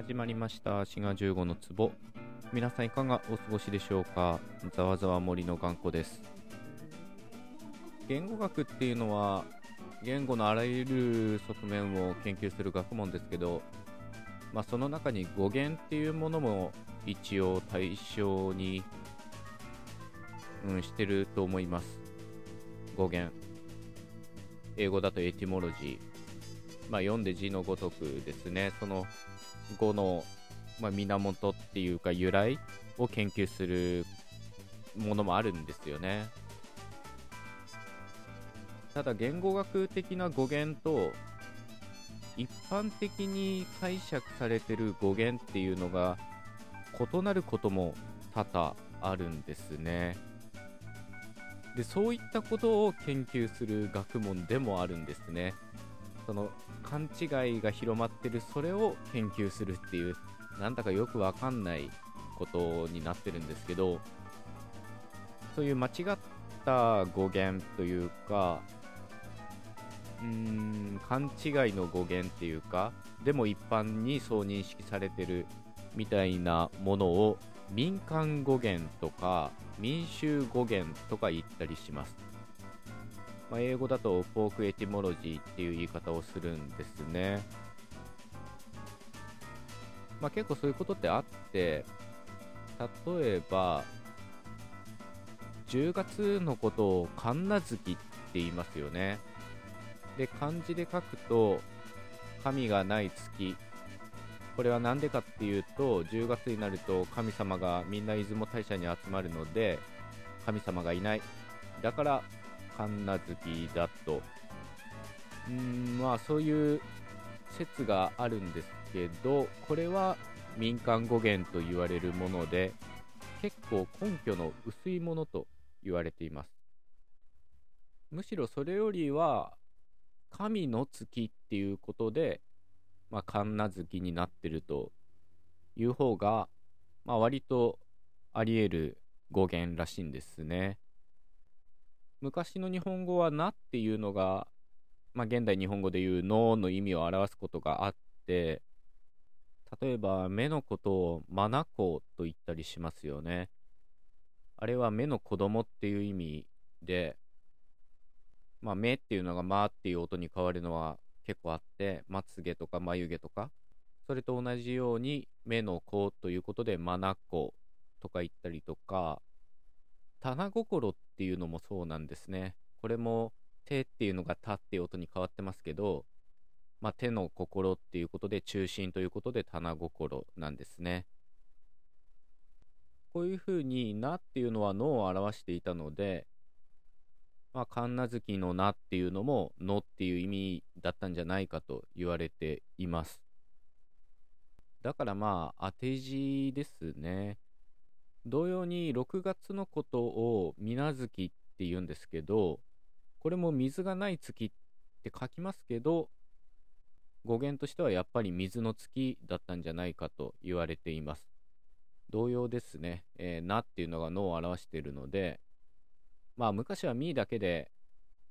始まりました。滋賀15の壺。皆さんいかがお過ごしでしょうか？ざわざわ森の頑固です。言語学っていうのは言語のあらゆる側面を研究する学問ですけど、まあ、その中に語源っていうものも一応対象に、うん、してると思います。語源。英語だとエティモロジー。まあ、読んで字のごとくですね、その語の、まあ、源っていうか由来を研究するものもあるんですよね。ただ言語学的な語源と一般的に解釈されてる語源っていうのが異なることも多々あるんですね。でそういったことを研究する学問でもあるんですね。その勘違いが広まってるそれを研究するっていうなんだかよくわかんないことになってるんですけどそういう間違った語源というかうーん勘違いの語源っていうかでも一般にそう認識されてるみたいなものを民間語源とか民衆語源とか言ったりします。まあ、英語だとポークエティモロジーっていう言い方をするんですね。まあ、結構そういうことってあって、例えば、10月のことを神無月って言いますよね。で、漢字で書くと、神がない月。これは何でかっていうと、10月になると神様がみんな出雲大社に集まるので、神様がいない。だから神奈月だと。うん、まあそういう説があるんですけど、これは民間語源と言われるもので、結構根拠の薄いものと言われています。むしろそれよりは、神の月っていうことで、まあ、神奈月になってるという方が、まあ、割とあり得る語源らしいんですね。昔の日本語はなっていうのが、まあ、現代日本語でいう脳の意味を表すことがあって、例えば目のことをマナコと言ったりしますよね。あれは目の子供っていう意味で、まあ、目っていうのがまっていう音に変わるのは結構あって、まつげとか眉毛とか、それと同じように目の子ということでマナコとか言ったりとか、棚心っていうのもそうなんですね。これも手っていうのがたっていう音に変わってますけど、まあ、手の心っていうことで中心ということで棚心なんですね。こういうふうになっていうのは脳を表していたので、まあ、神奈月のなっていうのものっていう意味だったんじゃないかと言われています。だからまあ当て字ですね。同様に6月のことを水無月って言うんですけど、これも水がない月って書きますけど、語源としてはやっぱり水の月だったんじゃないかと言われています。同様ですね、えー、なっていうのが脳を表しているので、まあ昔はみだけで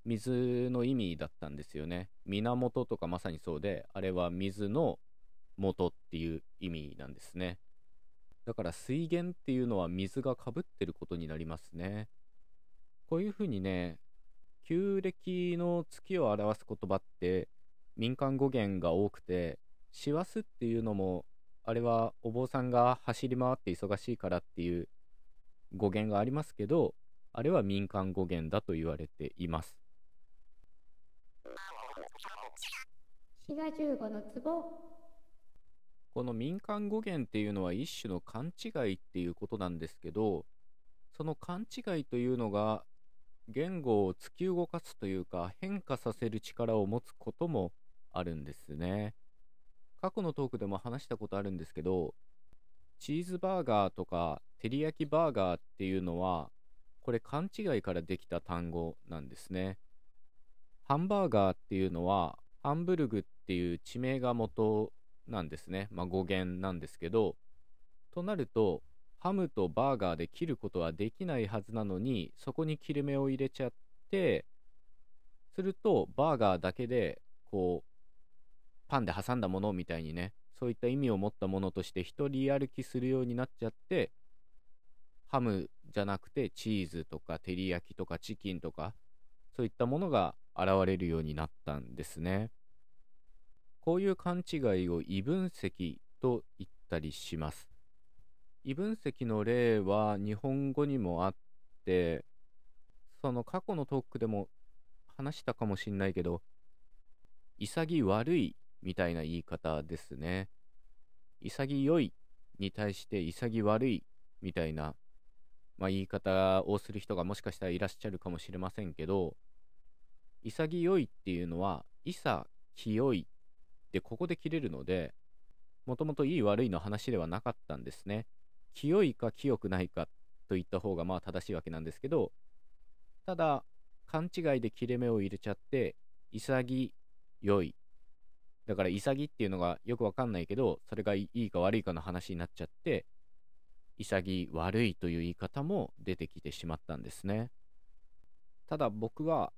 水の意味だったんですよね。源とかまさにそうで、あれは水の元っていう意味なんですね。だから水源っていうのは水がかぶってることになりますね。こういうふうにね、旧暦の月を表す言葉って民間語源が多くて、師走っていうのも、あれはお坊さんが走り回って忙しいからっていう語源がありますけど、あれは民間語源だと言われています。滋賀15の壺この民間語源っていうのは一種の勘違いっていうことなんですけど、その勘違いというのが言語を突き動かすというか変化させる力を持つこともあるんですね。過去のトークでも話したことあるんですけど、チーズバーガーとか照り焼きバーガーっていうのは、これ勘違いからできた単語なんですね。ハンバーガーっていうのは、ハンブルグっていう地名が元なんですね。まあ、語源なんですけど、となると、ハムとバーガーで切ることはできないはずなのに、そこに切れ目を入れちゃって、すると、バーガーだけで、こう、パンで挟んだものみたいにね、そういった意味を持ったものとして一人歩きするようになっちゃってハムじゃなくてチーズとか照り焼きとかチキンとかそういったものが現れるようになったんですねこういう勘違いを異分析と言ったりします。異分析の例は日本語にもあってその過去のトークでも話したかもしんないけど潔悪いみたいな言い方ですね。潔いに対して潔悪いみたいな、まあ、言い方をする人がもしかしたらいらっしゃるかもしれませんけど潔いっていうのは潔清いでここで切れるのでもともといい悪いの話ではなかったんですね。清いか清くないかといった方がまあ正しいわけなんですけどただ勘違いで切れ目を入れちゃって潔い。だから潔っていうのがよくわかんないけどそれがいいか悪いかの話になっちゃって潔悪いという言い方も出てきてしまったんですね。ただ僕は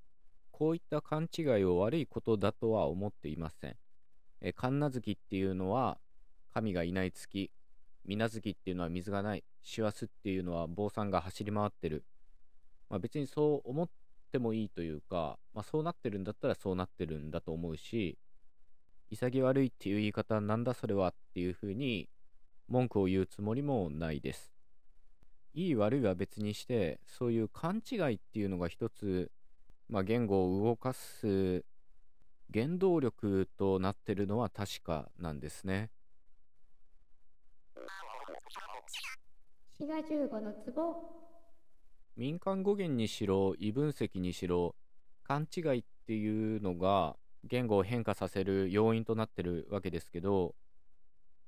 こういった勘違いを悪いことだとは思っていません。え神奈月っていうのは神がいない月。水無月っていうのは水がない。師走っていうのは坊さんが走り回ってる、まあ、別にそう思ってもいいというか、まあ、そうなってるんだったらそうなってるんだと思うし潔悪いっていう言い方なんだそれはっていうふうに文句を言うつもりもないです。いい悪いは別にしてそういう勘違いっていうのが一つ、まあ、言語を動かす原動力となってるのは確かなんですね。滋賀15の壺民間語源にしろ異分析にしろ勘違いっていうのが言語を変化させる要因となってるわけですけど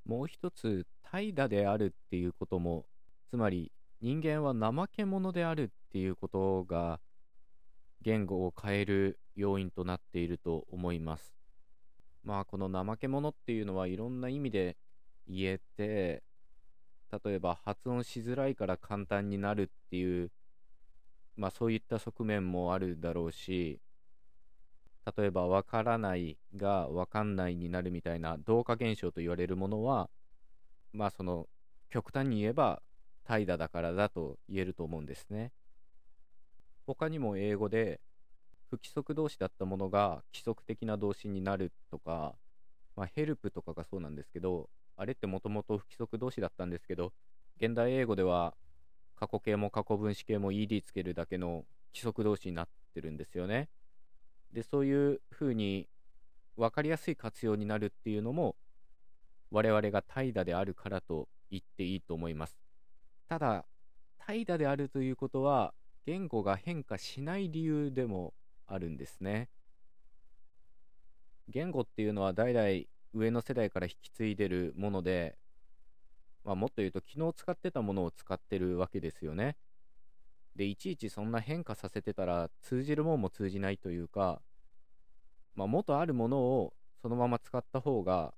もう一つ怠惰であるっていうこともつまり人間は怠け者であるっていうことが言語を変える要因となっていると思います。まあこの怠け者っていうのはいろんな意味で言えて例えば発音しづらいから簡単になるっていうまあそういった側面もあるだろうし例えば分からないが分かんないになるみたいな同化現象と言われるものはまあその極端に言えば怠惰だからだと言えると思うんですね。他にも英語で不規則動詞だったものが規則的な動詞になるとか、まあ、ヘルプとかがそうなんですけど、あれってもともと不規則動詞だったんですけど、現代英語では過去形も過去分詞形も ed つけるだけの規則動詞になってるんですよね。で、そういう風に分かりやすい活用になるっていうのも、我々が怠惰であるからと言っていいと思います。ただ、怠惰であるということは、言語が変化しない理由でもあるんですね。言語っていうのは代々上の世代から引き継いでるもので、まあ、もっと言うと昨日使ってたものを使ってるわけですよね。で、いちいちそんな変化させてたら通じるもんも通じないというか、まあ、元あるものをそのまま使った方が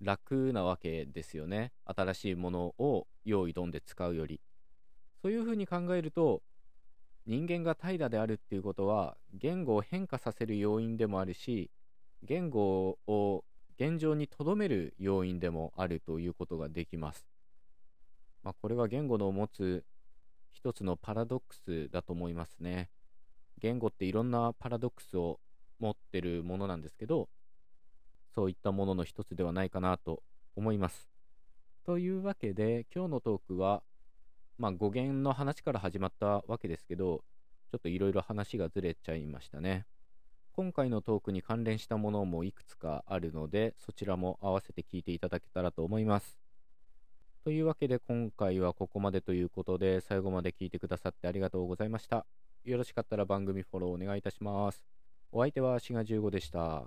楽なわけですよね。新しいものを用意どんで使うより。そういうふうに考えると、人間が怠惰であるっていうことは言語を変化させる要因でもあるし言語を現状にとどめる要因でもあるということができます。まあ、これは言語の持つ一つのパラドックスだと思いますね。言語っていろんなパラドックスを持ってるものなんですけど、そういったものの一つではないかなと思います。というわけで、今日のトークはまあ語源の話から始まったわけですけど、ちょっといろいろ話がずれちゃいましたね。今回のトークに関連したものもいくつかあるので、そちらも合わせて聞いていただけたらと思います。というわけで今回はここまでということで、最後まで聞いてくださってありがとうございました。よろしかったら番組フォローお願いいたします。お相手は志賀15でした。